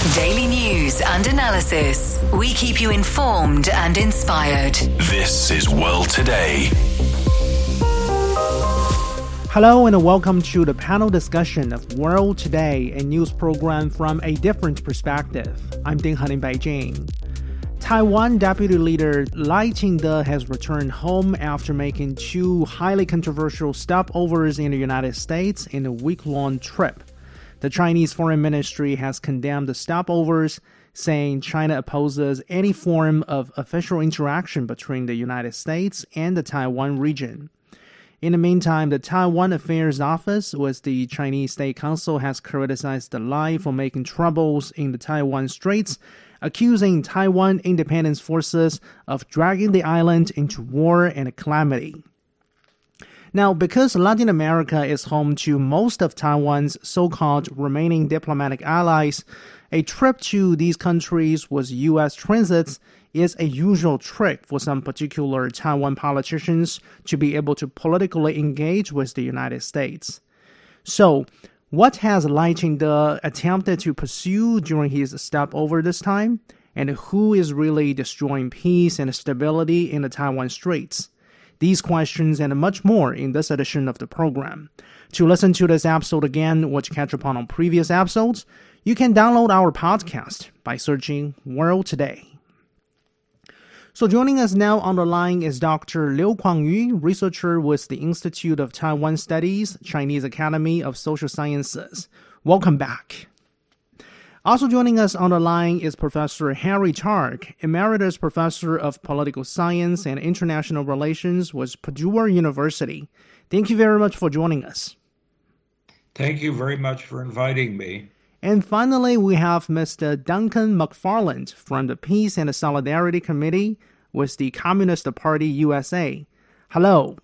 Daily news and analysis. We keep you informed and inspired. This is World Today. Hello and welcome to the panel discussion of World Today, a news program from a different perspective. I'm Ding Heng in Beijing. Taiwan Deputy Leader Lai Ching-te has returned home after making two highly controversial stopovers in the United States in a week-long trip. The Chinese Foreign Ministry has condemned the stopovers, saying China opposes any form of official interaction between the United States and the Taiwan region. In the meantime, the Taiwan Affairs Office with the Chinese State Council has criticized the Lai for making troubles in the Taiwan Straits, accusing Taiwan independence forces of dragging the island into war and calamity. Now, because Latin America is home to most of Taiwan's so called remaining diplomatic allies, a trip to these countries with U.S. transits is a usual trick for some particular Taiwan politicians to be able to politically engage with the United States. So, what has Lai Ching-te attempted to pursue during his stopover this time? And who is really destroying peace and stability in the Taiwan Straits? These questions and much more in this edition of the program. To listen to this episode again or to catch up on previous episodes, you can download our podcast by searching World Today. So joining us now on the line is Dr. Liu Kuang-yu, researcher with the Institute of Taiwan Studies, Chinese Academy of Social Sciences. Welcome back. Also joining us on the line is Professor Harry Targ, Emeritus Professor of Political Science and International Relations with Purdue University. Thank you very much for joining us. Thank you very much for inviting me. And finally, we have Mr. Duncan McFarland from the Peace and Solidarity Committee with the Communist Party USA. Hello.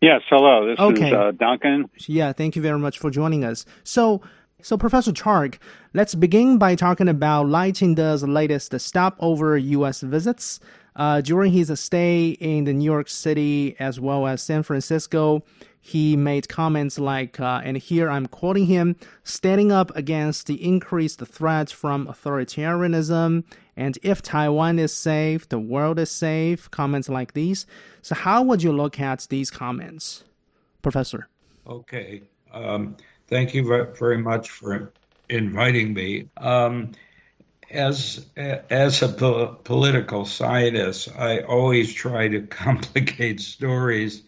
Yes, hello. This okay. is uh, Duncan. Yeah, thank you very much for joining us. So, so, Professor Targ, let's begin by talking about Lai Ching-te's latest stopover U.S. visits. Uh, during his stay in the New York City as well as San Francisco, he made comments like, uh, and here I'm quoting him, standing up against the increased threat from authoritarianism, and if Taiwan is safe, the world is safe, comments like these. So, how would you look at these comments, Professor? Okay. Um, Thank you very much for inviting me. Um, as as a po- political scientist, I always try to complicate stories.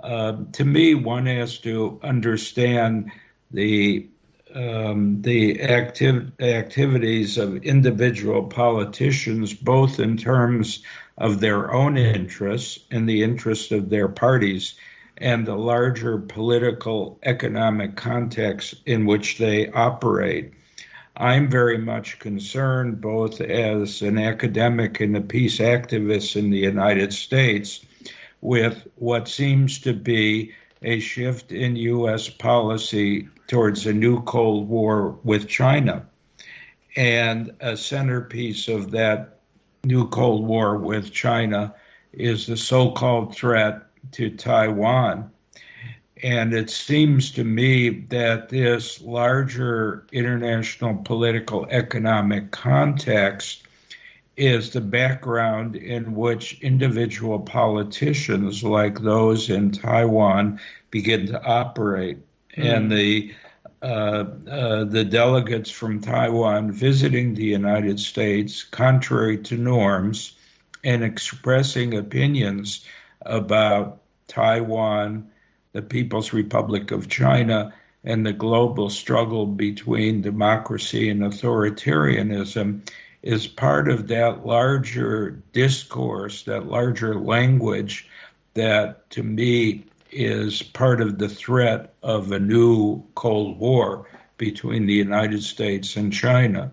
Uh, to me, one has to understand the um, the activ- activities of individual politicians, both in terms of their own interests and the interests of their parties and the larger political economic context in which they operate. I'm very much concerned, both as an academic and a peace activist in the United States, with what seems to be a shift in U.S. policy towards a new Cold War with China. And a centerpiece of that new Cold War with China is the so called threat to Taiwan. And it seems to me that this larger international political economic context is the background in which individual politicians like those in Taiwan begin to operate. Mm. And the uh, uh, the delegates from Taiwan visiting the United States, contrary to norms, and expressing opinions about Taiwan, the People's Republic of China, and the global struggle between democracy and authoritarianism is part of that larger discourse, that larger language that to me is part of the threat of a new Cold War between the United States and China.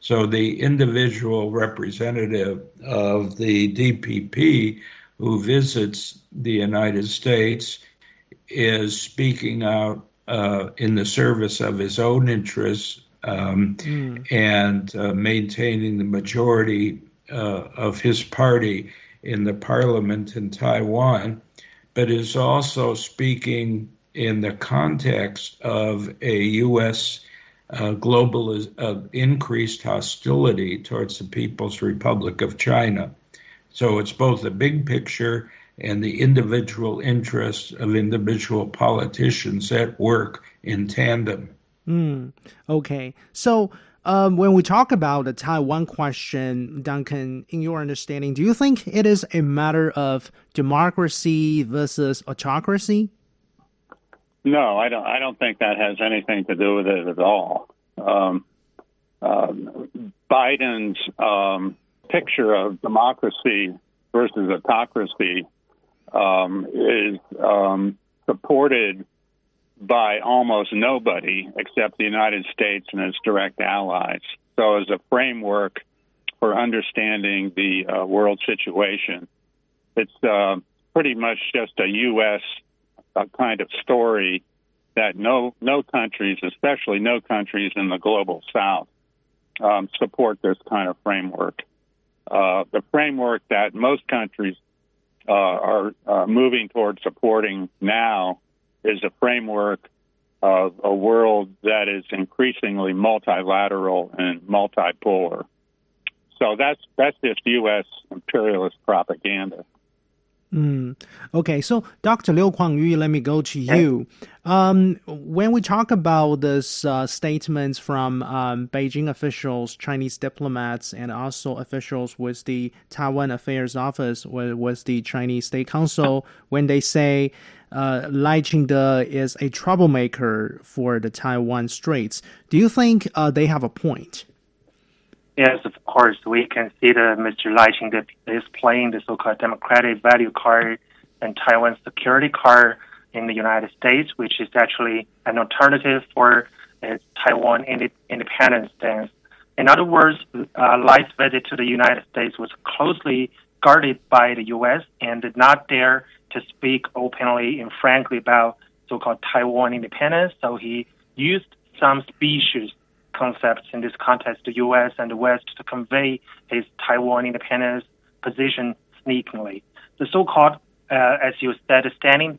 So the individual representative of the DPP who visits the United States is speaking out uh, in the service of his own interests um, mm. and uh, maintaining the majority uh, of his party in the parliament in Taiwan, but is also speaking in the context of a U.S. uh, global uh, increased hostility towards the People's Republic of China. So it's both the big picture and the individual interests of individual politicians at work in tandem. Mm, okay. So um, when we talk about the Taiwan question, Duncan, in your understanding, do you think it is a matter of democracy versus autocracy? No, I don't. I don't think that has anything to do with it at all. Um, uh, Biden's um, picture of democracy versus autocracy um, is um, supported by almost nobody except the United States and its direct allies. So, as a framework for understanding the uh, world situation, it's uh, pretty much just a U.S. Uh, kind of story that no no countries, especially no countries in the global South, um, support this kind of framework. Uh, the framework that most countries uh, are uh, moving towards supporting now is a framework of a world that is increasingly multilateral and multipolar. So that's that's just U.S. imperialist propaganda. Mm. Okay, so Dr. Liu Kuang-yu, let me go to you. Um, when we talk about this uh, statements from um, Beijing officials, Chinese diplomats, and also officials with the Taiwan Affairs Office, with, with the Chinese State Council, when they say uh, Lai is a troublemaker for the Taiwan Straits, do you think uh, they have a point? Yes, of course, we can see that Mr. Lai Ching-te is playing the so-called democratic value card and Taiwan security card in the United States, which is actually an alternative for its Taiwan independence stance. In other words, uh, Lai's visit to the United States was closely guarded by the U.S. and did not dare to speak openly and frankly about so-called Taiwan independence. So he used some specious concepts in this context, the U.S. and the West, to convey his Taiwan independence position sneakily. The so-called, uh, as you said, standing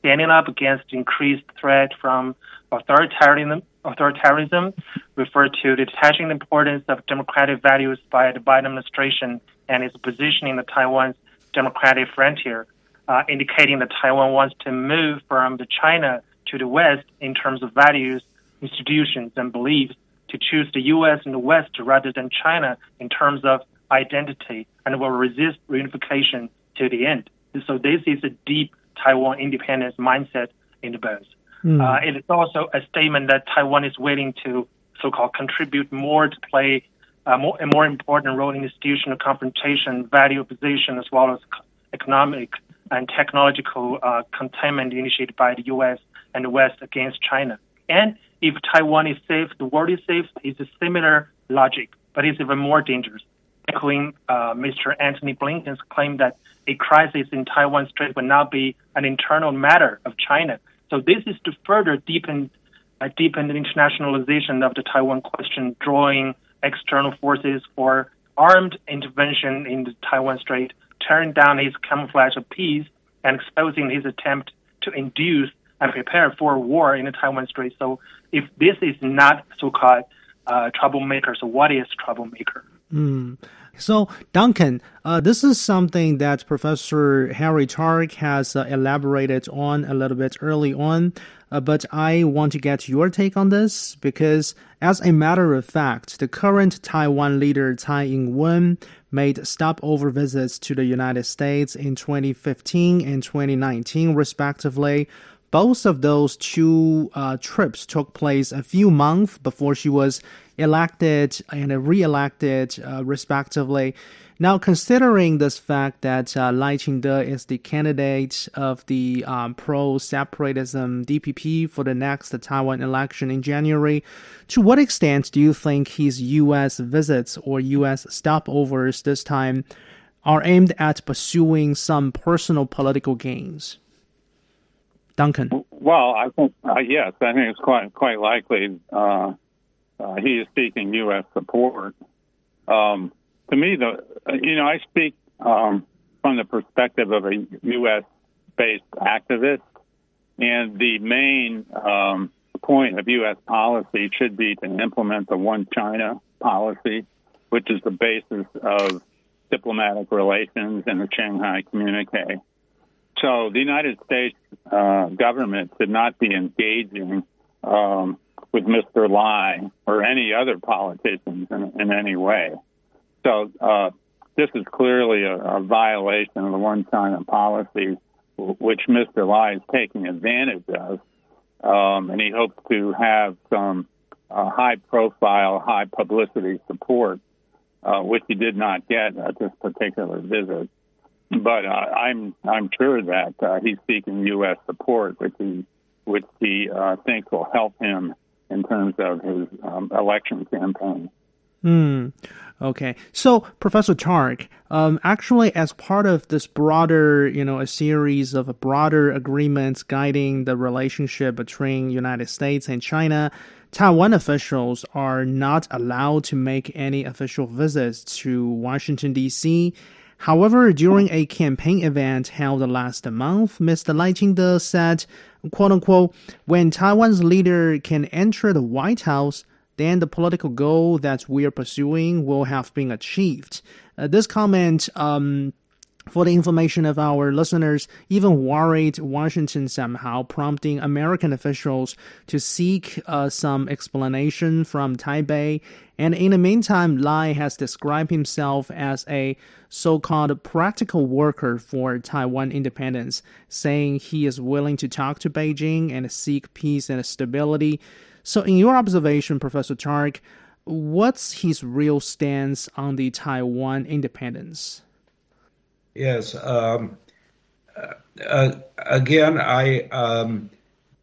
standing up against increased threat from authoritarianism, authoritarianism refer to the detaching the importance of democratic values by the Biden administration and its positioning the Taiwan's democratic frontier, uh, indicating that Taiwan wants to move from the China to the West in terms of values, institutions, and beliefs to choose the U.S. and the West rather than China in terms of identity and will resist reunification to the end. So this is a deep Taiwan independence mindset in the both. Mm. Uh, it is also a statement that Taiwan is willing to so-called contribute more to play uh, more, a more important role in institutional confrontation, value position, as well as economic and technological uh, containment initiated by the U.S. and the West against China. And if Taiwan is safe, the world is safe, it's a similar logic, but it's even more dangerous. Echoing uh, Mr. Antony Blinken's claim that a crisis in Taiwan Strait would not be an internal matter of China. So this is to further deepen, uh, deepen the internationalization of the Taiwan question, drawing external forces for armed intervention in the Taiwan Strait, tearing down his camouflage of peace, and exposing his attempt to induce and prepare for war in the Taiwan Strait. So if this is not so-called uh, troublemaker, so what is troublemaker? Mm. So, Duncan, uh, this is something that Professor Harry Targ has uh, elaborated on a little bit early on, uh, but I want to get your take on this because, as a matter of fact, the current Taiwan leader Tsai Ing wen made stopover visits to the United States in 2015 and 2019, respectively, both of those two uh, trips took place a few months before she was elected and re-elected, uh, respectively. Now, considering this fact that uh, Lai Ching-te is the candidate of the um, pro-separatism DPP for the next Taiwan election in January, to what extent do you think his U.S. visits or U.S. stopovers this time are aimed at pursuing some personal political gains? Duncan? Well, I think uh, yes. I think it's quite quite likely uh, uh, he is seeking U.S. support. Um, to me, the you know I speak um, from the perspective of a U.S. based activist, and the main um, point of U.S. policy should be to implement the One China policy, which is the basis of diplomatic relations in the Shanghai Communique. So the United States uh, government should not be engaging um, with Mr. Lai or any other politicians in, in any way. So uh, this is clearly a, a, violation of the One China policy, which Mr. Lai is taking advantage of, um, and he hopes to have some uh, high-profile, high publicity support, uh, which he did not get at this particular visit. But uh, I'm I'm sure that uh, he's seeking U.S. support, which he which he uh, thinks will help him in terms of his um, election campaign. Hmm. Okay. So, Professor Targ, um, actually, as part of this broader, you know, a series of broader agreements guiding the relationship between United States and China, Taiwan officials are not allowed to make any official visits to Washington, D.C. However, during a campaign event held last month, Mr. Lai Ching-te said, quote unquote, when Taiwan's leader can enter the White House, then the political goal that we are pursuing will have been achieved. Uh, this comment um, for the information of our listeners, even worried Washington somehow, prompting American officials to seek uh, some explanation from Taipei. And in the meantime, Lai has described himself as a so called practical worker for Taiwan independence, saying he is willing to talk to Beijing and seek peace and stability. So, in your observation, Professor Targ, what's his real stance on the Taiwan independence? Yes. Um, uh, uh, again, I um,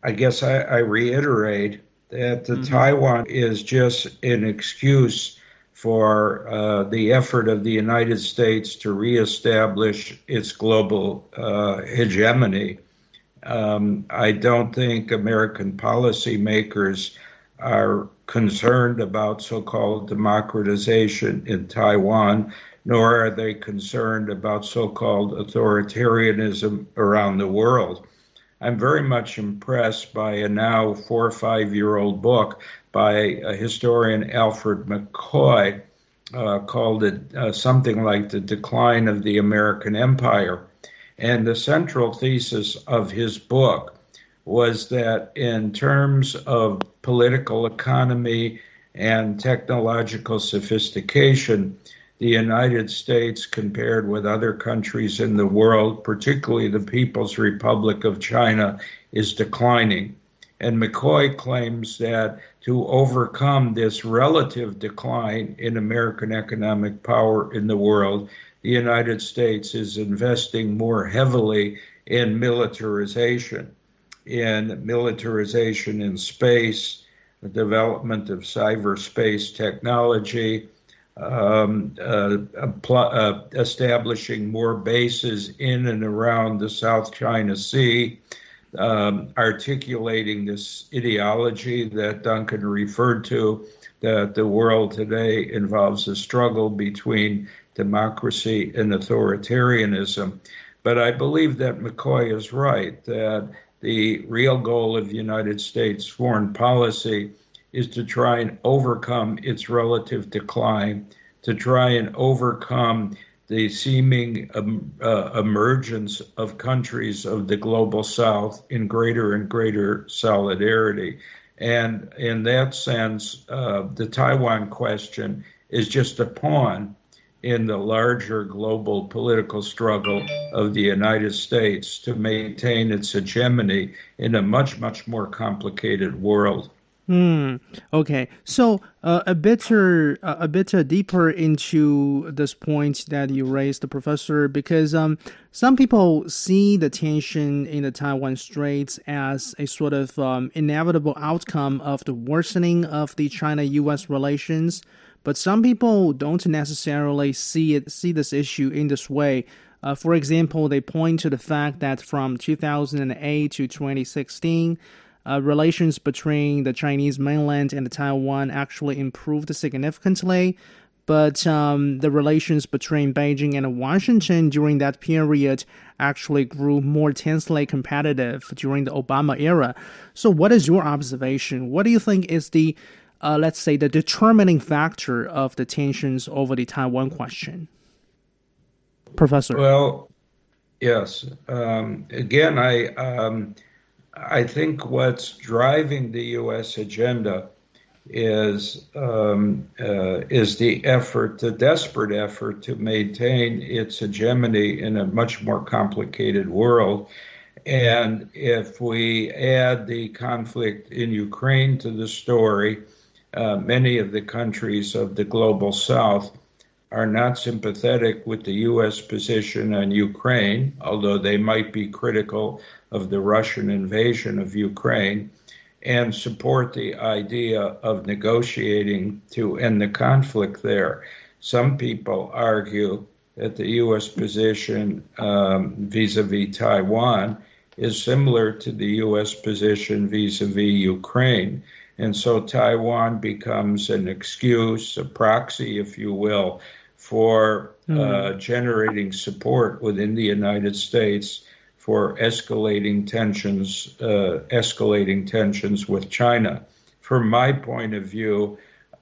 I guess I, I, reiterate that the mm-hmm. Taiwan is just an excuse for uh, the effort of the United States to reestablish its global uh, hegemony. Um, I don't think American policymakers are concerned about so called democratization in Taiwan nor are they concerned about so called authoritarianism around the world. I'm very much impressed by a now four or five year old book by a historian Alfred McCoy uh, called it uh, something like The Decline of the American Empire. And the central thesis of his book was that in terms of political economy and technological sophistication, the United States compared with other countries in the world, particularly the People's Republic of China, is declining. And McCoy claims that to overcome this relative decline in American economic power in the world, the United States is investing more heavily in militarization, in militarization in space, the development of cyberspace technology, um, uh, uh, establishing more bases in and around the South China Sea, um, articulating this ideology that Duncan referred to that the world today involves a struggle between democracy and authoritarianism. But I believe that McCoy is right that the real goal of United States foreign policy is to try and overcome its relative decline, to try and overcome the seeming um, uh, emergence of countries of the global south in greater and greater solidarity. And in that sense, uh, the Taiwan question is just a pawn in the larger global political struggle of the United States to maintain its hegemony in a much, much more complicated world. Hmm. Okay. So uh, a bit uh, a bit deeper into this point that you raised, Professor, because um, some people see the tension in the Taiwan Straits as a sort of um, inevitable outcome of the worsening of the China-U.S. relations, but some people don't necessarily see it see this issue in this way. Uh, for example, they point to the fact that from 2008 to 2016 uh, relations between the Chinese mainland and Taiwan actually improved significantly. but um, the relations between Beijing and Washington during that period actually grew more tensely competitive during the Obama era. So, what is your observation? What do you think is the, uh, let's say, the determining factor of the tensions over the Taiwan question? Professor. Well, yes. Um, again, I um, I think what's driving the U.S. agenda is um, uh, is the effort, the desperate effort to maintain its hegemony in a much more complicated world. And if we add the conflict in Ukraine to the story, uh, many of the countries of the global south are not sympathetic with the U.S. position on Ukraine, although they might be critical of the Russian invasion of Ukraine, and support the idea of negotiating to end the conflict there. Some people argue that the U.S. position vis a vis Taiwan is similar to the U.S. position vis a vis Ukraine. And so Taiwan becomes an excuse, a proxy, if you will, for mm. uh, generating support within the United States for escalating tensions, uh, escalating tensions with China. From my point of view,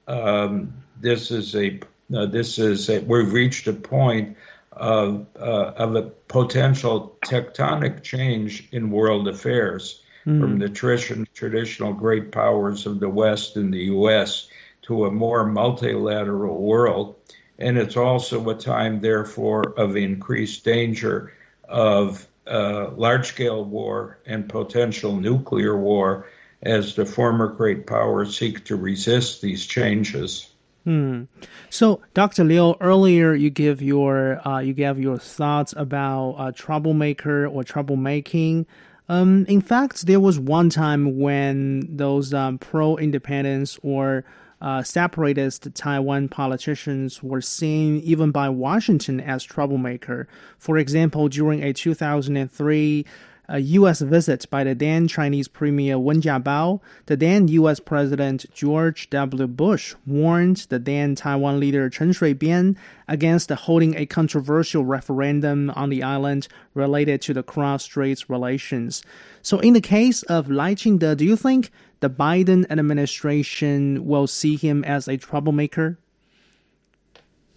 um, this is a uh, this is a, we've reached a point of uh, of a potential tectonic change in world affairs mm. from the tradition, traditional great powers of the West and the U.S. to a more multilateral world and it's also a time, therefore, of increased danger of uh, large scale war and potential nuclear war as the former great powers seek to resist these changes. Hmm. So, Dr. Liu, earlier you give your uh, you gave your thoughts about uh, troublemaker or troublemaking. Um, in fact, there was one time when those um, pro-independence or uh, separatist Taiwan politicians were seen even by Washington as troublemaker. For example, during a 2003 a U.S. visit by the then Chinese Premier Wen Jiabao, the then U.S. President George W. Bush warned the then Taiwan leader Chen Shui-bian against holding a controversial referendum on the island related to the cross-strait relations. So, in the case of Lai Ching-te, do you think the Biden administration will see him as a troublemaker?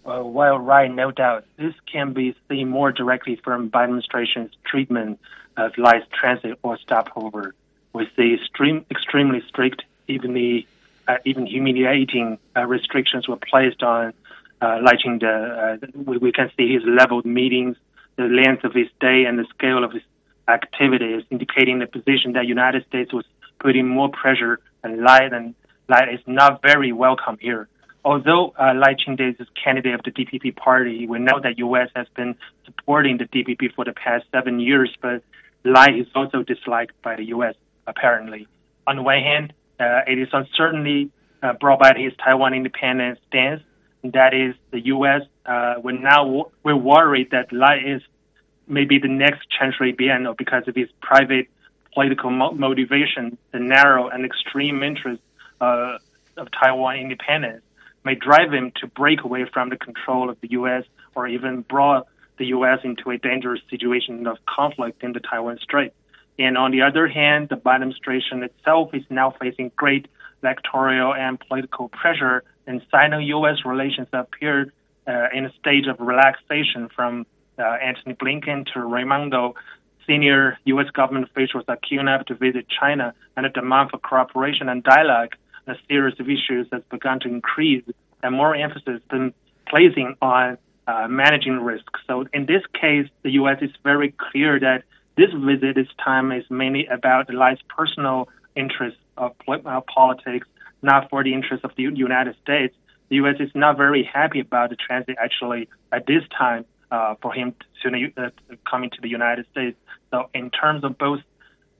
Well, right, no doubt. This can be seen more directly from Biden administration's treatment of Lai's transit or stopover. with the extreme, extremely strict, even the uh, even humiliating uh, restrictions were placed on uh, Lai Ching-te. Uh, we, we can see his leveled meetings, the length of his stay, and the scale of his activities, indicating the position that United States was putting more pressure and light and light is not very welcome here. Although uh, Lai Ching-te is candidate of the DPP party, we know that U.S. has been supporting the DPP for the past seven years, but Lai is also disliked by the U.S. apparently. On the one hand, uh, it is uncertainty uh, brought by his Taiwan independence stance. That is, the U.S. Uh, we're now we're worried that Lai is maybe the next Chen Shui-bian because of his private political mo- motivation, the narrow and extreme interest uh, of Taiwan independence may drive him to break away from the control of the U.S. or even brought the U.S. into a dangerous situation of conflict in the Taiwan Strait. And on the other hand, the Biden administration itself is now facing great electoral and political pressure, and Sino-U.S. relations appear uh, in a stage of relaxation from uh, Antony Blinken to Raimondo senior U.S. government officials are queuing up to visit China, and the demand for cooperation and dialogue a series of issues has begun to increase, and more emphasis been placing on uh, managing risk. So in this case, the U.S. is very clear that this visit this time is mainly about the Lai's personal interests of uh, politics, not for the interests of the United States. The U.S. is not very happy about the transit actually at this time uh, for him to uh, coming to the United States. So in terms of both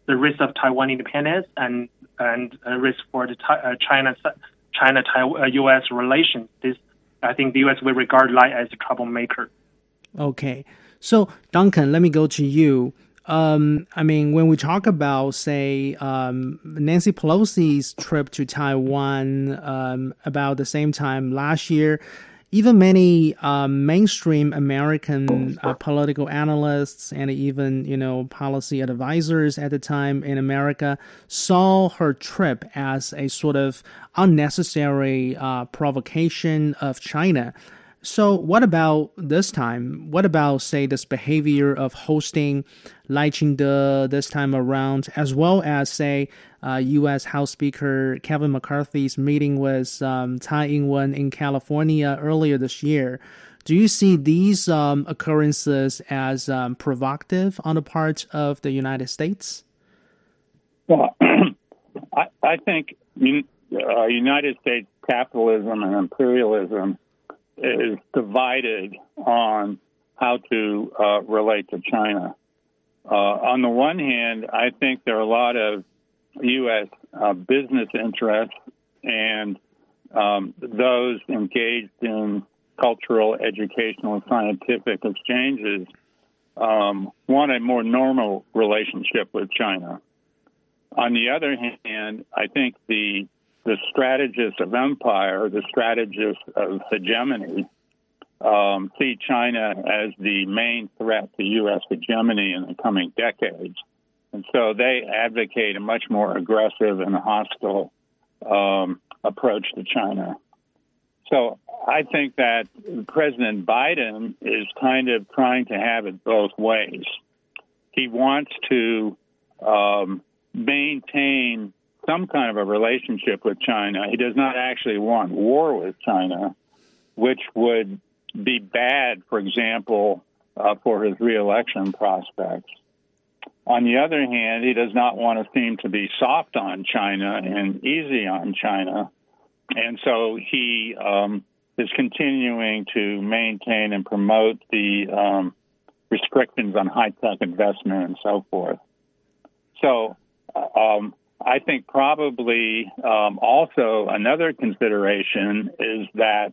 the risk of Taiwan independence and and risk for the uh, China China U.S. Uh, relations, this I think the U.S. will regard Lai as a troublemaker. Okay, so Duncan, let me go to you. Um, I mean, when we talk about, say, um, Nancy Pelosi's trip to Taiwan um, about the same time last year, even many uh, mainstream American uh, political analysts and even you know policy advisors at the time in America saw her trip as a sort of unnecessary uh, provocation of China. So, what about this time? What about, say, this behavior of hosting Lai Ching-te this time around, as well as, say, uh, U.S. House Speaker Kevin McCarthy's meeting with um, Tsai Ing-wen in California earlier this year? Do you see these um, occurrences as um, provocative on the part of the United States? Well, I, I think uh, United States capitalism and imperialism is divided on how to uh, relate to China. Uh, on the one hand, I think there are a lot of U.S. Uh, business interests and um, those engaged in cultural, educational, and scientific exchanges um, want a more normal relationship with China. On the other hand, I think the the strategists of empire, the strategists of hegemony, um, see China as the main threat to U.S. hegemony in the coming decades. And so they advocate a much more aggressive and hostile um, approach to China. So I think that President Biden is kind of trying to have it both ways. He wants to um, maintain some kind of a relationship with China. He does not actually want war with China, which would be bad, for example, uh, for his reelection prospects. On the other hand, he does not want to seem to be soft on China and easy on China. And so he um, is continuing to maintain and promote the um, restrictions on high tech investment and so forth. So uh, um, I think probably um, also another consideration is that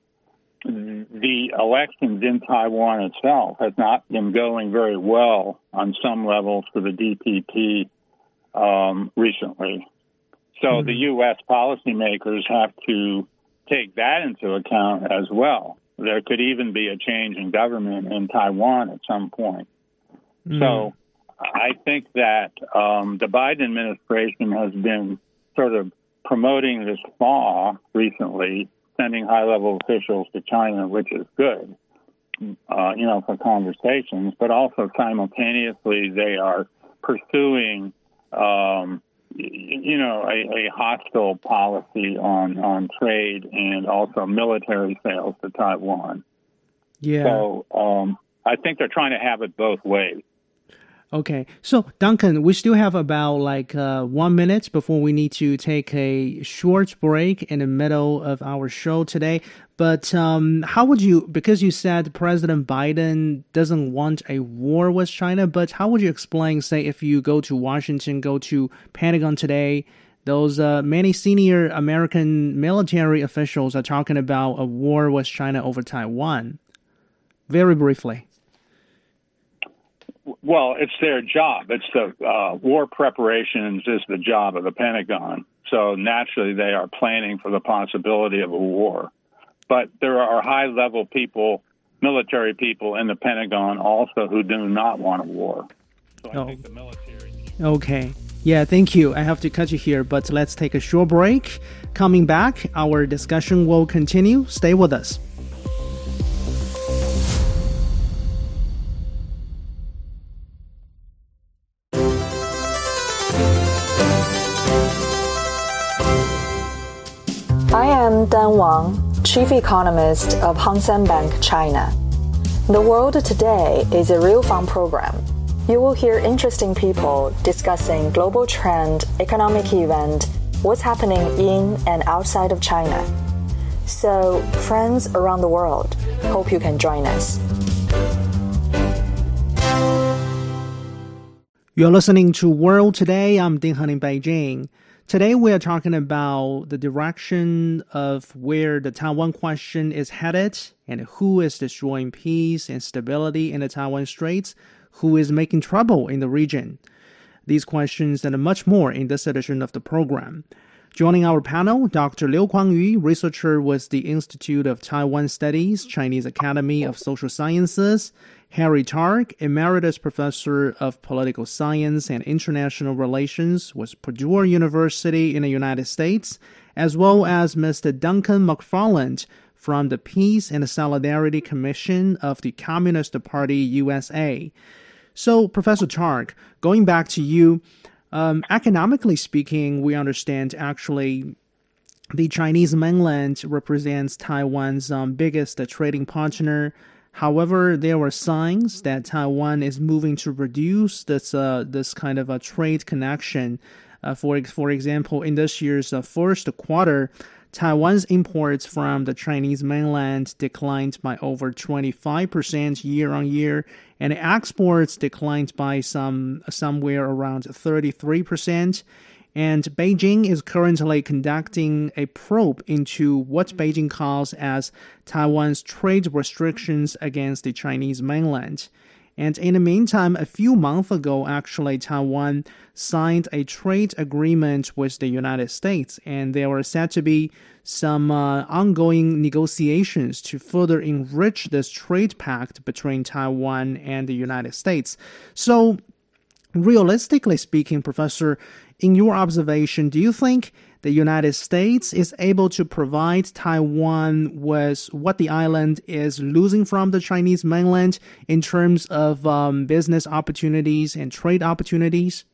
the elections in Taiwan itself has not been going very well on some levels for the DPP um, recently. So mm-hmm. the U.S. policymakers have to take that into account as well. There could even be a change in government in Taiwan at some point. Mm-hmm. So I think that um, the Biden administration has been sort of promoting this thaw recently, sending high level officials to China, which is good, uh, you know, for conversations, but also simultaneously they are pursuing, um, you know, a, a, hostile policy on, on trade and also military sales to Taiwan. Yeah. So um, I think they're trying to have it both ways. Okay, so Duncan, we still have about like uh, one minute before we need to take a short break in the middle of our show today. But um, how would you, because you said President Biden doesn't want a war with China, but how would you explain, say, if you go to Washington, go to Pentagon today, those uh, many senior American military officials are talking about a war with China over Taiwan? Very briefly. Well, it's their job. It's the uh, war preparations is the job of the Pentagon. So naturally, they are planning for the possibility of a war. But there are high level people, military people in the Pentagon also who do not want a war. So I oh. think the military. Okay. Yeah, thank you. I have to cut you here, but let's take a short break. Coming back, our discussion will continue. Stay with us. Wang, Chief Economist of Hang Seng Bank, China. The World Today is a real fun program. You will hear interesting people discussing global trend, economic event, what's happening in and outside of China. So, friends around the world, hope you can join us. You're listening to World Today. I'm Ding Heng in Beijing. Today we are talking about the direction of where the Taiwan question is headed and who is destroying peace and stability in the Taiwan Straits, who is making trouble in the region. These questions and much more in this edition of the program. Joining our panel, Dr. Liu Kuangyu, researcher with the Institute of Taiwan Studies, Chinese Academy of Social Sciences, Harry Targ, Emeritus Professor of Political Science and International Relations with Purdue University in the United States, as well as Mr. Duncan McFarland from the Peace and Solidarity Commission of the Communist Party USA. So, Professor Targ, going back to you, um, economically speaking, we understand actually the Chinese mainland represents Taiwan's um, biggest uh, trading partner. However, there were signs that Taiwan is moving to reduce this uh, this kind of a trade connection. Uh, for for example, in this year's uh, first quarter, Taiwan's imports from the Chinese mainland declined by over 25% year on year, and exports declined by some somewhere around 33%. And Beijing is currently conducting a probe into what Beijing calls as Taiwan's trade restrictions against the Chinese mainland. And in the meantime, a few months ago, actually, Taiwan signed a trade agreement with the United States, and there were said to be some uh, ongoing negotiations to further enrich this trade pact between Taiwan and the United States. So, realistically speaking, Professor, in your observation, do you think the United States is able to provide Taiwan with what the island is losing from the Chinese mainland in terms of um, business opportunities and trade opportunities?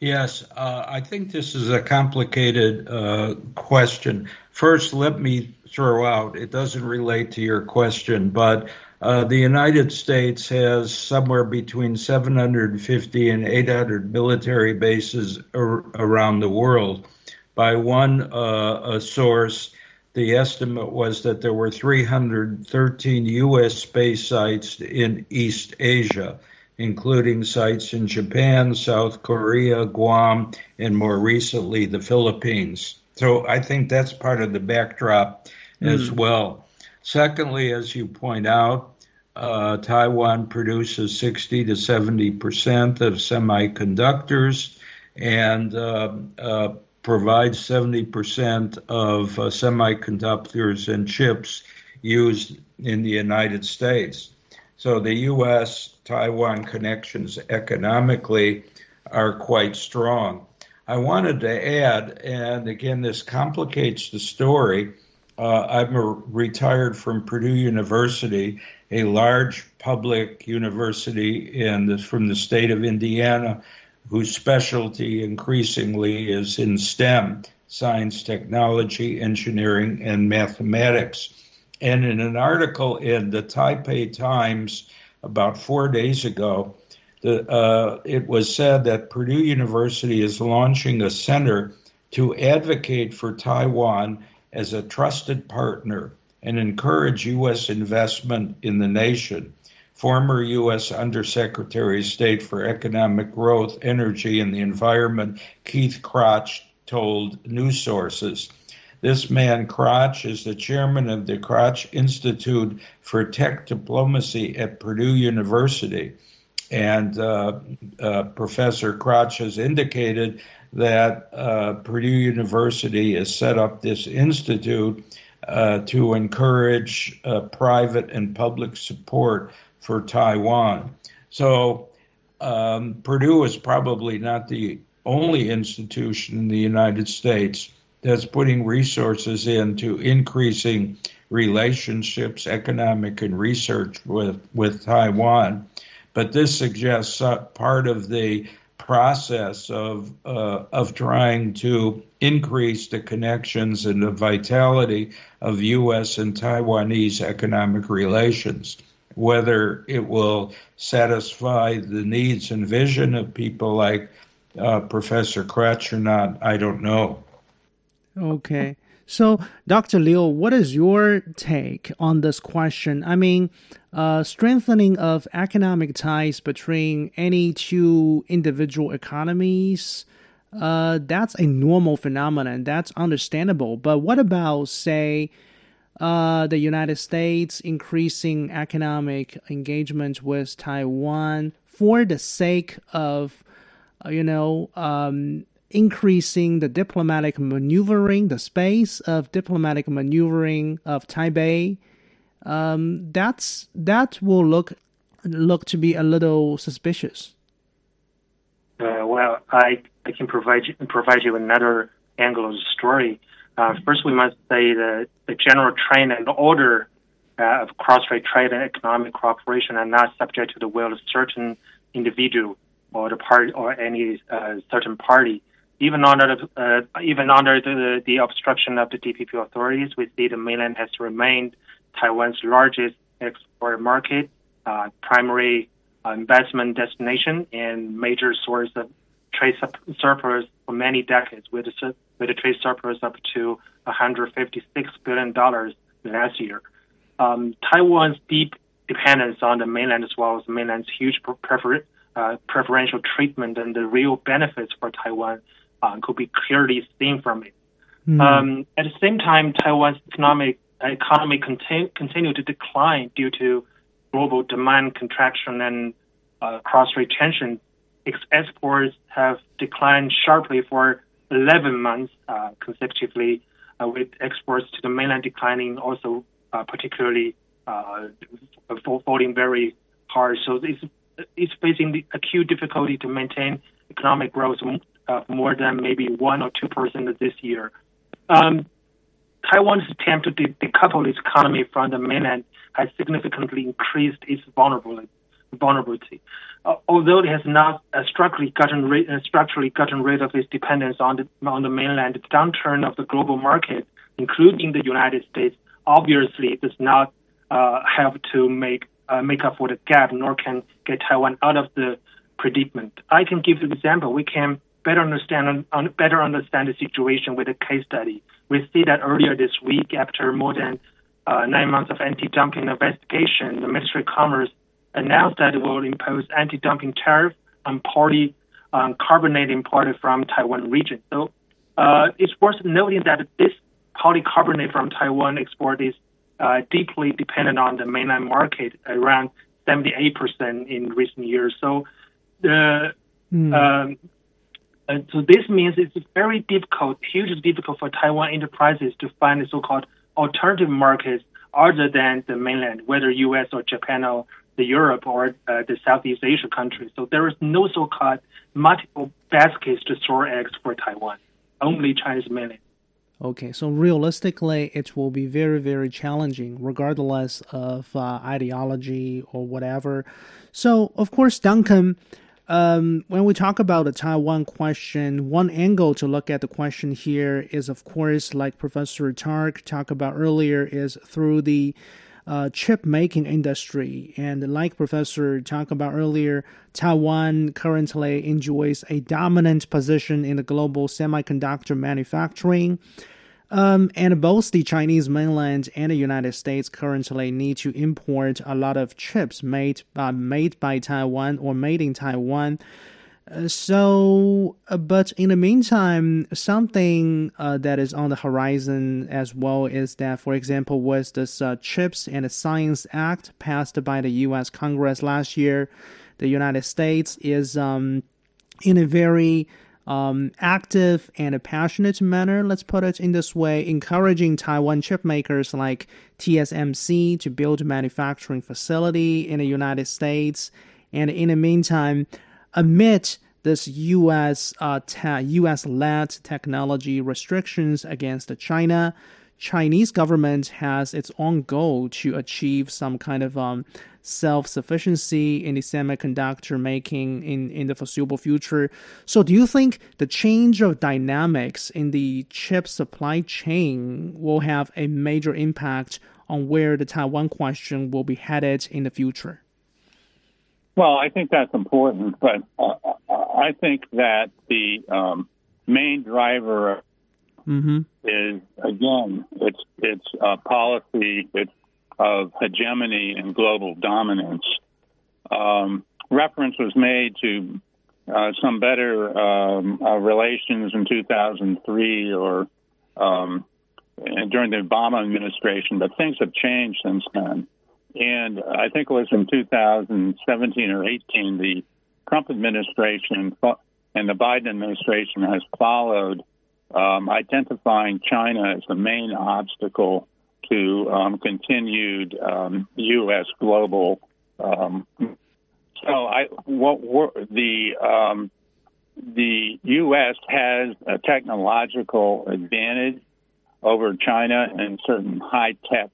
Yes, uh, I think this is a complicated uh, question. First, let me throw out it doesn't relate to your question, but uh, the United States has somewhere between 750 and 800 military bases ar- around the world. By one uh, source, the estimate was that there were 313 U.S. space sites in East Asia, including sites in Japan, South Korea, Guam, and more recently the Philippines. So I think that's part of the backdrop mm. as hmm. well. Secondly, as you point out, uh, Taiwan produces 60 to 70 percent of semiconductors and uh, uh, provides 70 percent of uh, semiconductors and chips used in the United States. So the U.S. Taiwan connections economically are quite strong. I wanted to add, and again, this complicates the story uh, I'm a, retired from Purdue University, a large public university in the, from the state of Indiana, whose specialty increasingly is in STEM science, technology, engineering, and mathematics. And in an article in the Taipei Times about four days ago, the, uh, it was said that Purdue University is launching a center to advocate for Taiwan as a trusted partner and encourage U.S. investment in the nation. Former U.S. Undersecretary of State for Economic Growth, Energy, and the Environment, Keith Krach, told news sources. This man, Krach, is the chairman of the Krach Institute for Tech Diplomacy at Purdue University. And uh, uh, Professor Krach has indicated that uh, Purdue University has set up this institute uh, to encourage uh, private and public support for Taiwan. So um, Purdue is probably not the only institution in the United States that's putting resources into increasing relationships, economic and research with, with Taiwan. But this suggests part of the process of uh, of trying to increase the connections and the vitality of U.S. and Taiwanese economic relations. Whether it will satisfy the needs and vision of people like uh, Professor Krach or not, I don't know. Okay. So, Dr. Liu, what is your take on this question? I mean, uh, strengthening of economic ties between any two individual economies, uh, that's a normal phenomenon. That's understandable. But what about, say, uh, the United States increasing economic engagement with Taiwan for the sake of, uh, you know, um, increasing the diplomatic maneuvering, the space of diplomatic maneuvering of Taipei. Um, that's that will look look to be a little suspicious. Uh, well, I, I can provide you, provide you another angle of the story. Uh, first, we must say that the general trend and order uh, of cross-strait trade and economic cooperation are not subject to the will of certain individual or the party or any uh, certain party. Even under the, uh, even under the, the obstruction of the DPP authorities, we see the mainland has remained Taiwan's largest export market, uh, primary investment destination, and major source of trade surplus for many decades, with a, with a trade surplus up to 156 billion dollars last year. Um, Taiwan's deep dependence on the mainland, as well as the mainland's huge prefer- uh, preferential treatment and the real benefits for Taiwan, uh, could be clearly seen from it. Mm. Um, at the same time, Taiwan's economic economy continue, continue to decline due to global demand contraction and uh, cross-strait tension. Its exports have declined sharply for 11 months uh, consecutively, uh, with exports to the mainland declining also uh, particularly uh, falling very hard. So it's, it's facing the acute difficulty to maintain economic growth uh, more than maybe 1 or 2% this year. Um, Taiwan's attempt to de- decouple its economy from the mainland has significantly increased its vulnerability. vulnerability. Uh, although it has not uh, structurally, gotten rid, uh, structurally gotten rid of its dependence on the, on the mainland, the downturn of the global market, including the United States, obviously does not uh, help to make uh, make up for the gap, nor can get Taiwan out of the predicament. I can give an example. We can better understand un, better understand the situation with a case study. We see that earlier this week, after more than uh, nine months of anti-dumping investigation, the Ministry of Commerce announced that it will impose anti-dumping tariff on poly um, carbonate imported from Taiwan region. So uh, it's worth noting that this polycarbonate from Taiwan export is uh, deeply dependent on the mainland market, around 78% in recent years. So the mm. um, uh, so this means it's very difficult, hugely difficult for Taiwan enterprises to find the so-called alternative markets other than the mainland, whether U.S. or Japan or the Europe or uh, the Southeast Asia countries. So there is no so-called multiple baskets to store eggs for Taiwan, only Chinese mainland. Okay, so realistically, it will be very, very challenging, regardless of uh, ideology or whatever. So, of course, Duncan, um, when we talk about the Taiwan question, one angle to look at the question here is, of course, like Professor Targ talked about earlier, is through the uh, chip making industry. And like Professor talked about earlier, Taiwan currently enjoys a dominant position in the global semiconductor manufacturing. Um, and both the Chinese mainland and the United States currently need to import a lot of chips made by, made by Taiwan or made in Taiwan. Uh, so, uh, but in the meantime, something uh, that is on the horizon as well is that, for example, was this uh, Chips and Science Act passed by the U.S. Congress last year. The United States is um, in a very um, active and a passionate manner, let's put it in this way, encouraging Taiwan chip makers like TSMC to build manufacturing facility in the United States. And in the meantime, amid this U.S. Uh, te- U.S.-led technology restrictions against China, Chinese government has its own goal to achieve some kind of um, self-sufficiency in the semiconductor making in, in the foreseeable future. So do you think the change of dynamics in the chip supply chain will have a major impact on where the Taiwan question will be headed in the future? Well, I think that's important, but uh, I think that the um, main driver mm-hmm. is again it's it's uh, policy of hegemony and global dominance. Um, reference was made to uh, some better um, uh, relations in 2003 or um, during the Obama administration, but things have changed since then. And I think it was in 2017 or 18, the Trump administration and the Biden administration has followed, um, identifying China as the main obstacle to um, continued um, U.S. Global. Um, so, I what the um, the U.S. has a technological advantage over China in certain high tech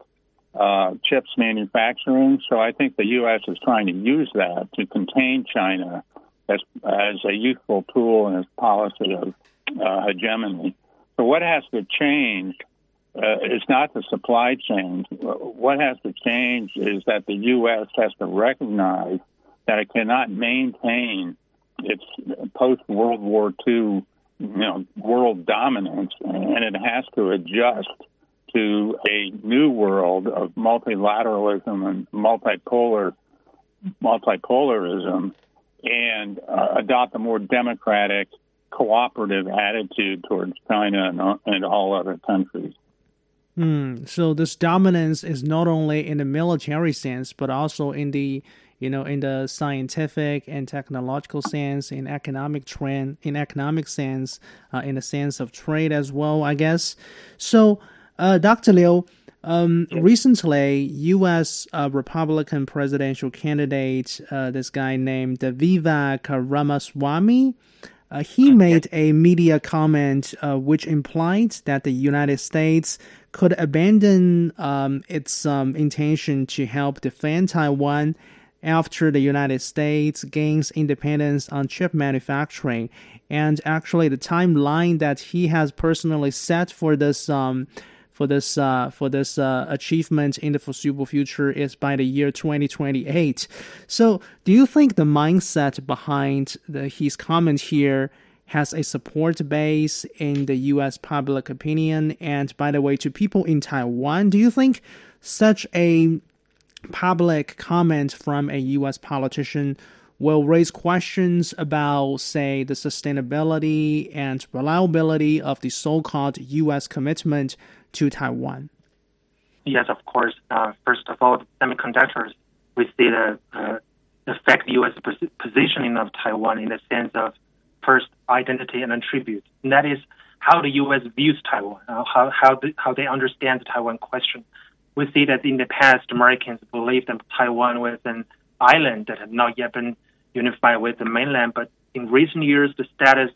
uh, chips manufacturing. So I think the U.S. is trying to use that to contain China as, as a useful tool in its policy of uh, hegemony. So what has to change uh, is not the supply chain. What has to change is that the U.S. has to recognize that it cannot maintain its post World War II, you know, world dominance, and it has to adjust to a new world of multilateralism and multipolar multipolarism, and uh, adopt a more democratic, cooperative attitude towards China and, and all other countries. Hmm. So this dominance is not only in the military sense, but also in the you know in the scientific and technological sense, in economic trend, in economic sense, uh, in the sense of trade as well, I guess. So, uh, Dr. Liu. Um, recently, U.S. Uh, Republican presidential candidate, uh, this guy named Vivek Ramaswamy, uh, he made a media comment uh, which implied that the United States could abandon um, its um, intention to help defend Taiwan after the United States gains independence on chip manufacturing. And actually, the timeline that he has personally set for this um, for this uh, for this uh, achievement in the foreseeable future is by the year 2028. So, do you think the mindset behind the, his comment here has a support base in the U.S. public opinion. And by the way, to people in Taiwan, do you think such a public comment from a U.S. politician will raise questions about, say, the sustainability and reliability of the so called U.S. commitment to Taiwan? Yes, of course. Uh, first of all, semiconductors, we see the, uh, U.S. positioning of Taiwan in the sense of first identity and attribute. And that is how the U.S. views Taiwan, uh, how how, the, how they understand the Taiwan question. We see that in the past, Americans believed that Taiwan was an island that had not yet been unified with the mainland. But in recent years, the status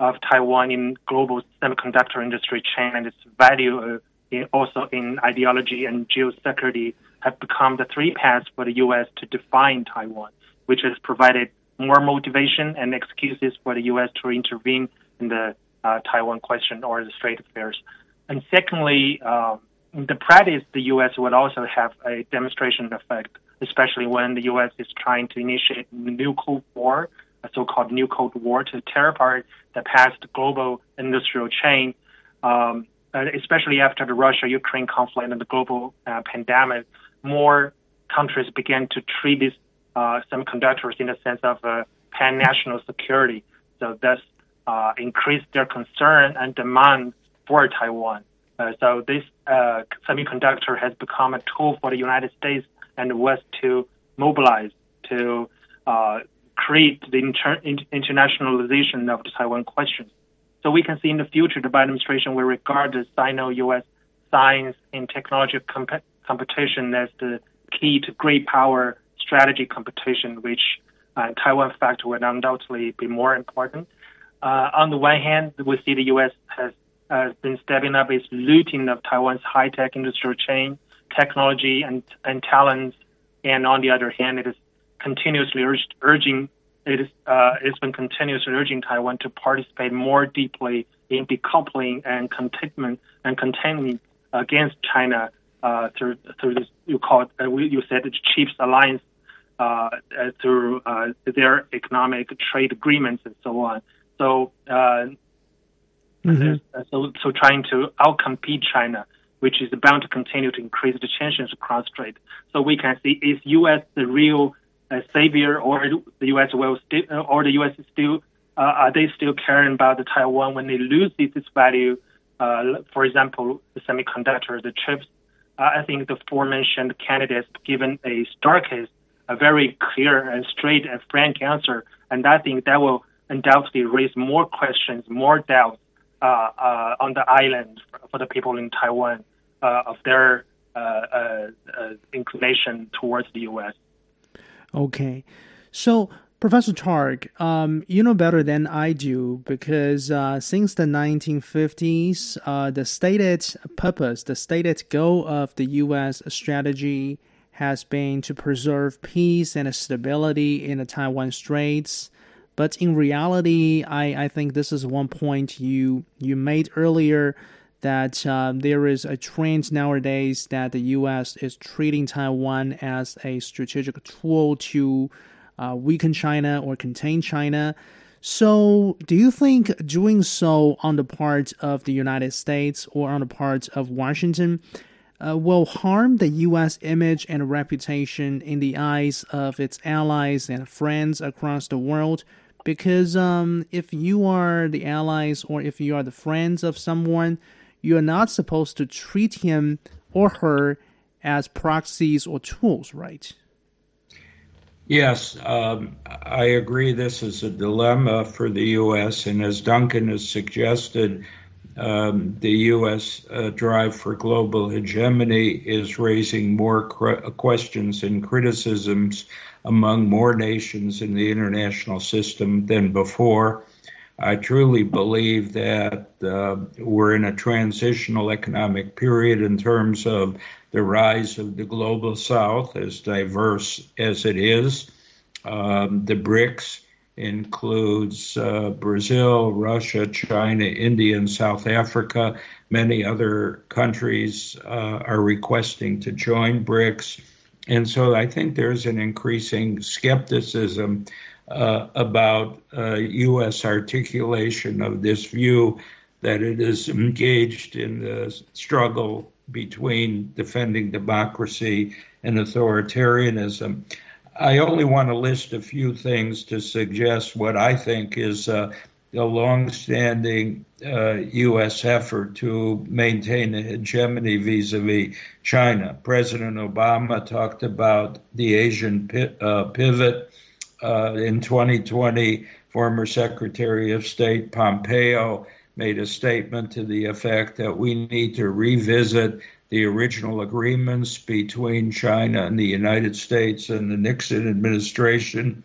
of Taiwan in global semiconductor industry chain and its value uh, in, also in ideology and geosecurity have become the three paths for the U.S. to define Taiwan, which has provided more motivation and excuses for the U.S. to intervene in the uh, Taiwan question or the Strait affairs. And secondly, um, the practice, the U.S. would also have a demonstration effect, especially when the U.S. is trying to initiate new Cold War, a so-called new Cold War, to tear apart the past global industrial chain. Um, especially after the Russia-Ukraine conflict and the global uh, pandemic, more countries began to treat this uh, semiconductors in the sense of uh, pan-national security. So thus uh, increase their concern and demand for Taiwan. Uh, so this uh, semiconductor has become a tool for the United States and the West to mobilize to uh, create the inter- internationalization of the Taiwan question. So we can see in the future the Biden administration will regard the Sino-U.S. science and technology comp- competition as the key to great power strategy competition, which uh, Taiwan factor would undoubtedly be more important. Uh, on the one hand, we see the U.S. has uh, been stepping up its looting of Taiwan's high-tech industrial chain, technology, and, and talents, and on the other hand, it is continuously urged, urging it is uh, it's been continuously urging Taiwan to participate more deeply in decoupling and containment and containing against China uh, through through this you call it, uh, you said the CHIPS alliance uh, uh, through uh, their economic trade agreements and so on. So, mm-hmm. so, so trying to outcompete China, which is bound to continue to increase the tensions across trade. So we can see is U.S. the real savior, or the U.S. will still, or the U.S. is still are they still caring about the Taiwan when they lose its value? for example, the semiconductor, the chips. I think the aforementioned candidates given a star case a very clear and straight and frank answer. And I think that will undoubtedly raise more questions, more doubts uh, uh, on the island for, the people in Taiwan uh, of their uh, uh, inclination towards the U.S. Okay, so Professor Targ, um, you know better than I do because uh, since the 1950s, uh, the stated purpose, the stated goal of the U.S. strategy has been to preserve peace and stability in the Taiwan Straits. But in reality, I, I think this is one point you you made earlier that uh, there is a trend nowadays that the U.S. is treating Taiwan as a strategic tool to uh, weaken China or contain China. So, do you think doing so on the part of the United States or on the part of Washington uh, will harm the U.S. image and reputation in the eyes of its allies and friends across the world? Because um, if you are the allies or if you are the friends of someone, you are not supposed to treat him or her as proxies or tools, right? Yes, um, I agree. This is a dilemma for the U.S., and as Duncan has suggested, um, the U.S. Uh, drive for global hegemony is raising more questions and criticisms among more nations in the international system than before. I truly believe that uh, we're in a transitional economic period in terms of the rise of the global south, as diverse as it is. Um, the BRICS includes uh, Brazil, Russia, China, India, and South Africa. Many other countries uh, are requesting to join BRICS. And so I think there's an increasing skepticism uh, about U.S. Uh, articulation of this view that it is engaged in the struggle between defending democracy and authoritarianism. I only want to list a few things to suggest what I think is uh, a long-standing uh, U.S. effort to maintain a hegemony vis-a-vis China. President Obama talked about the Asian pi- uh, pivot uh, in 2020. Former Secretary of State Pompeo made a statement to the effect that we need to revisit the original agreements between China and the United States and the Nixon administration.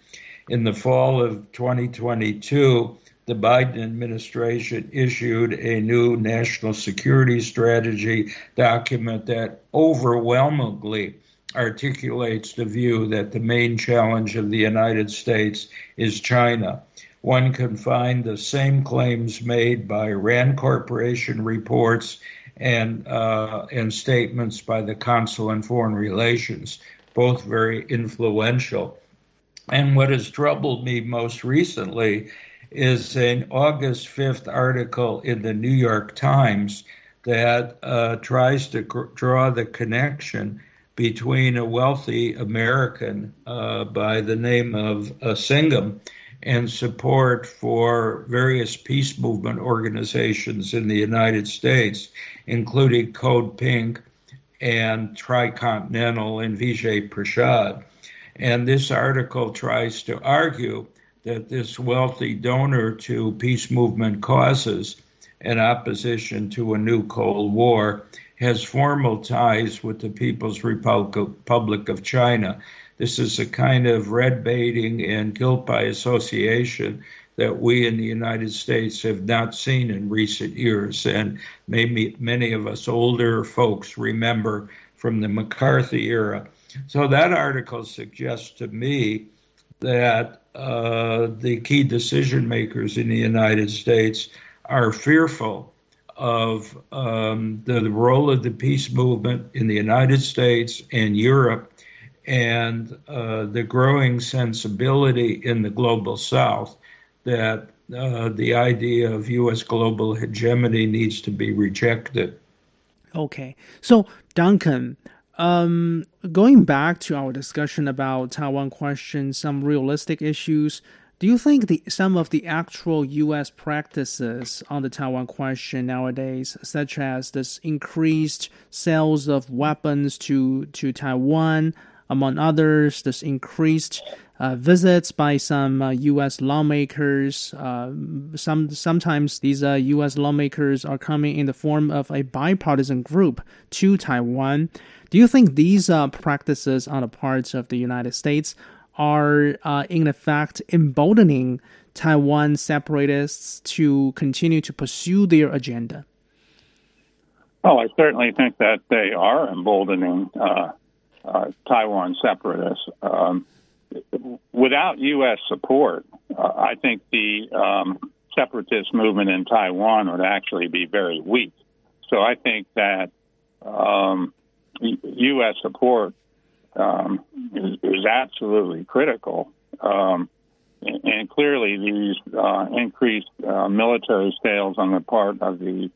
In the fall of 2022, the Biden administration issued a new national security strategy document that overwhelmingly articulates the view that the main challenge of the United States is China one can find the same claims made by Rand Corporation reports and uh, and statements by the Council on Foreign Relations, both very influential. And what has troubled me most recently is an August 5th article in the New York Times that uh, tries to gr- draw the connection between a wealthy American uh, by the name of uh, Singham and support for various peace movement organizations in the United States, including Code Pink and Tricontinental and Vijay Prashad. And this article tries to argue that this wealthy donor to peace movement causes in opposition to a new Cold War has formal ties with the People's Republic of China this is a kind of red baiting and guilt by association that we in the United States have not seen in recent years. And maybe many of us older folks remember from the McCarthy era. So that article suggests to me that uh, the key decision makers in the United States are fearful of um, the, the role of the peace movement in the United States and Europe and uh, the growing sensibility in the global south that uh, the idea of U.S. global hegemony needs to be rejected. Okay. So, Duncan, um, going back to our discussion about Taiwan question, some realistic issues, do you think the, some of the actual U.S. practices on the Taiwan question nowadays, such as this increased sales of weapons to, to Taiwan, among others, this increased uh, visits by some uh, U.S. lawmakers. Uh, some sometimes these U.S. Uh, lawmakers are coming in the form of a bipartisan group to Taiwan. Do you think these uh, practices on the part of the United States are uh, in effect emboldening Taiwan separatists to continue to pursue their agenda? Oh, I certainly think that they are emboldening Taiwan separatists. Um, without U.S. support, uh, I think the um, separatist movement in Taiwan would actually be very weak. So I think that um, U.S. support um, is, is, absolutely critical. Um, and clearly, these uh, increased uh, military sales on the part of the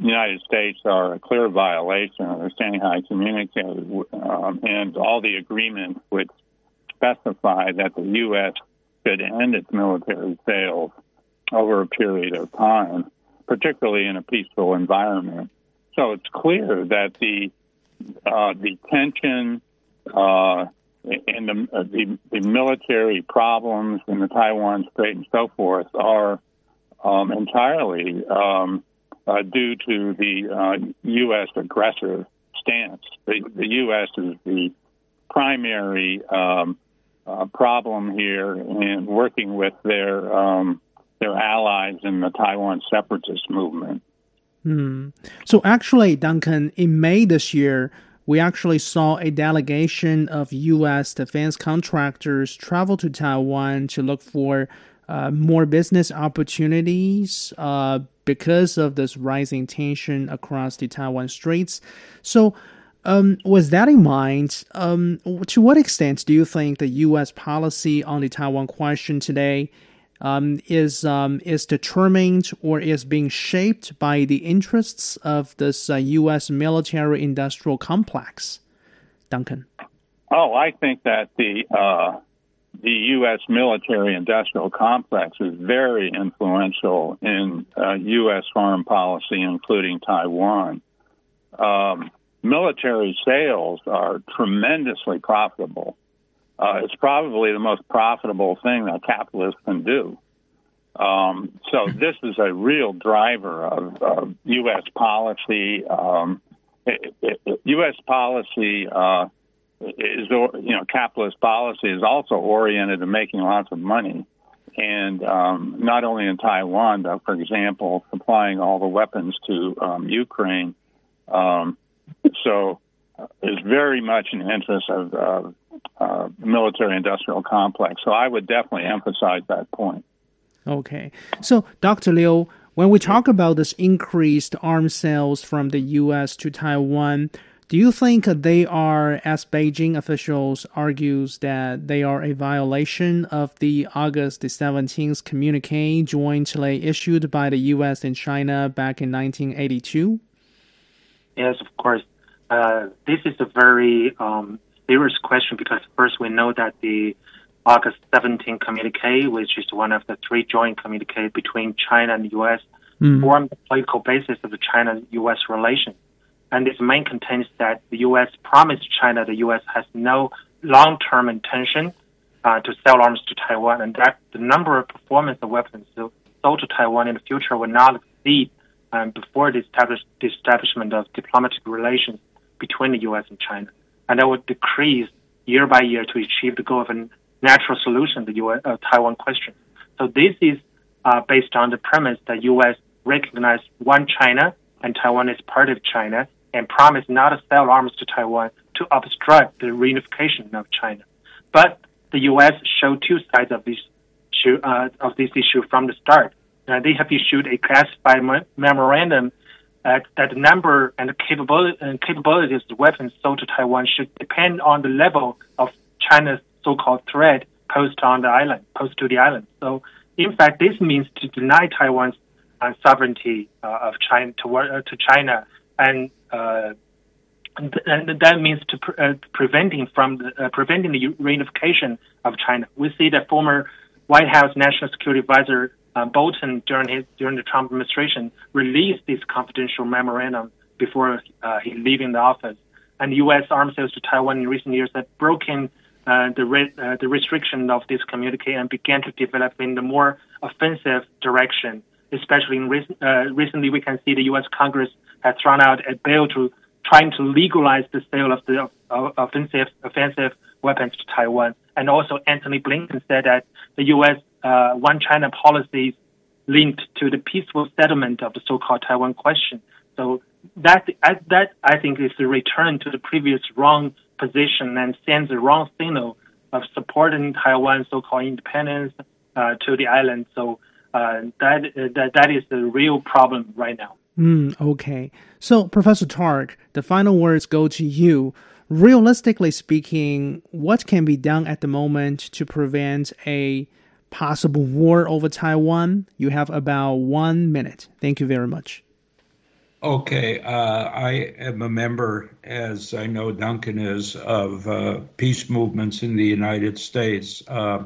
United States are a clear violation of the Shanghai Communique um, and all the agreements which specify that the U.S. should end its military sales over a period of time, particularly in a peaceful environment. So it's clear that the uh, the tension uh, and the, uh, the, the military problems in the Taiwan Strait and so forth are um, entirely um, uh, due to the U.S. Uh, aggressive stance. The, the U.S. is the primary um, uh, problem here in working with their um, their allies in the Taiwan separatist movement. Hmm. So actually, Duncan, in May this year, we actually saw a delegation of U.S. defense contractors travel to Taiwan to look for uh, more business opportunities uh, because of this rising tension across the Taiwan Straits. So, um, with that in mind, um, to what extent do you think the U.S. policy on the Taiwan question today um, is um, is determined or is being shaped by the interests of this uh, U.S. military-industrial complex? Duncan. Oh, I think that the uh, the U.S. military-industrial complex is very influential in uh, U.S. foreign policy, including Taiwan. Um, military sales are tremendously profitable. Uh, it's probably the most profitable thing that capitalists can do. Um, so this is a real driver of, of U.S. policy. Um, it, it, U.S. policy uh, is, you know, capitalist policy is also oriented to making lots of money, and um, not only in Taiwan, but for example, supplying all the weapons to um, Ukraine. Um, so uh, is very much in the interest of uh, uh, military industrial complex. So I would definitely emphasize that point. Okay. So, Dr. Liu, when we talk about this increased arms sales from the U.S. to Taiwan, do you think they are, as Beijing officials argues, that they are a violation of the August the 17th communique jointly issued by the U.S. and China back in 1982? Yes, of course. Uh, this is a very um, serious question because first we know that the August 17 communique, which is one of the three joint communiques between China and the U.S., mm. formed the political basis of the China-U.S. relations. And its main contains that the U.S. promised China the U.S. has no long-term intention uh, to sell arms to Taiwan, and that the number of performance of weapons sold to Taiwan in the future will not exceed um, before the, establish, the establishment of diplomatic relations between the U.S. and China, and that would decrease year by year to achieve the goal of a natural solution to the US, uh, Taiwan question. So this is uh, based on the premise that U.S. recognize one China and Taiwan is part of China and promise not to sell arms to Taiwan to obstruct the reunification of China. But the U.S. showed two sides of this issue, uh, of this issue from the start. They have issued a classified memorandum uh, that the number and the capability, capabilities of weapons sold to Taiwan should depend on the level of China's so-called threat posed on the island, posed to the island. So, in fact, this means to deny Taiwan's uh, sovereignty uh, of China to, uh, to China, and, and that means to pre- uh, preventing from the, preventing the reunification of China. We see that former White House National Security Advisor uh, Bolton during his during the Trump administration released this confidential memorandum before uh, he leaving the office, and U.S. arms sales to Taiwan in recent years have broken uh, the re- uh, the restriction of this communique and began to develop in the more offensive direction. Especially in uh, recently, we can see the U.S. Congress has thrown out a bill to trying to legalize the sale of the of offensive offensive weapons to Taiwan. And also, Antony Blinken said that the U.S. Uh, one China policies linked to the peaceful settlement of the so-called Taiwan question. So that that I think is a return to the previous wrong position and sends a wrong signal of supporting Taiwan's so-called independence uh, to the island. So uh, that, that that is the real problem right now. Mm, okay. So, Professor Targ, the final words go to you. Realistically speaking, what can be done at the moment to prevent a possible war over Taiwan? You have about one minute. Thank you very much. Okay, uh, I am a member, as I know Duncan is, of uh, peace movements in the United States. Uh,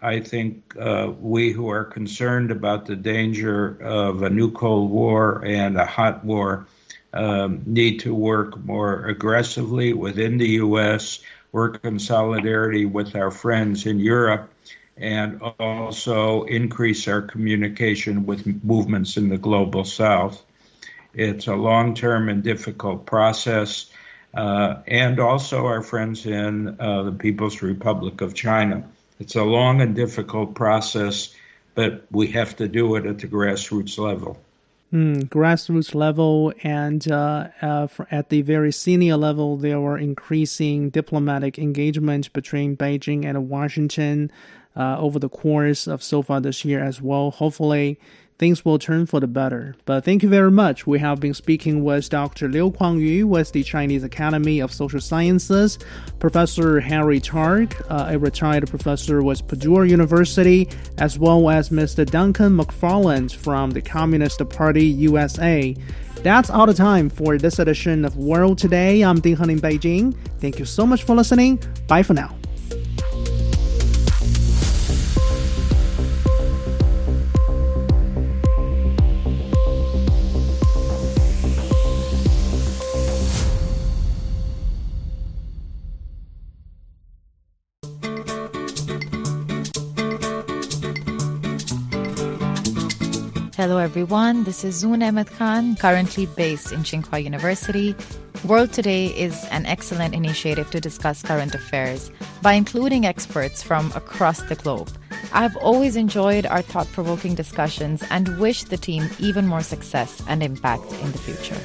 I think uh, we who are concerned about the danger of a new Cold War and a hot war um, need to work more aggressively within the U.S., work in solidarity with our friends in Europe, and also increase our communication with movements in the global south. It's a long term and difficult process. Uh, and also our friends in uh, the People's Republic of China. It's a long and difficult process, but we have to do it at the grassroots level. Mm, grassroots level and uh, uh, at the very senior level, there were increasing diplomatic engagement between Beijing and Washington uh, over the course of so far this year as well. Hopefully, things will turn for the better. But thank you very much. We have been speaking with Dr. Liu Kuang-yu with the Chinese Academy of Social Sciences, Professor Henry Targ, uh, a retired professor with Purdue University, as well as Mr. Duncan McFarland from the Communist Party USA. That's all the time for this edition of World Today. I'm Ding Heng in Beijing. Thank you so much for listening. Bye for now. Hello, everyone. This is Zoon Ahmed Khan, currently based in Tsinghua University. World Today is an excellent initiative to discuss current affairs by including experts from across the globe. I've always enjoyed our thought provoking discussions and wish the team even more success and impact in the future.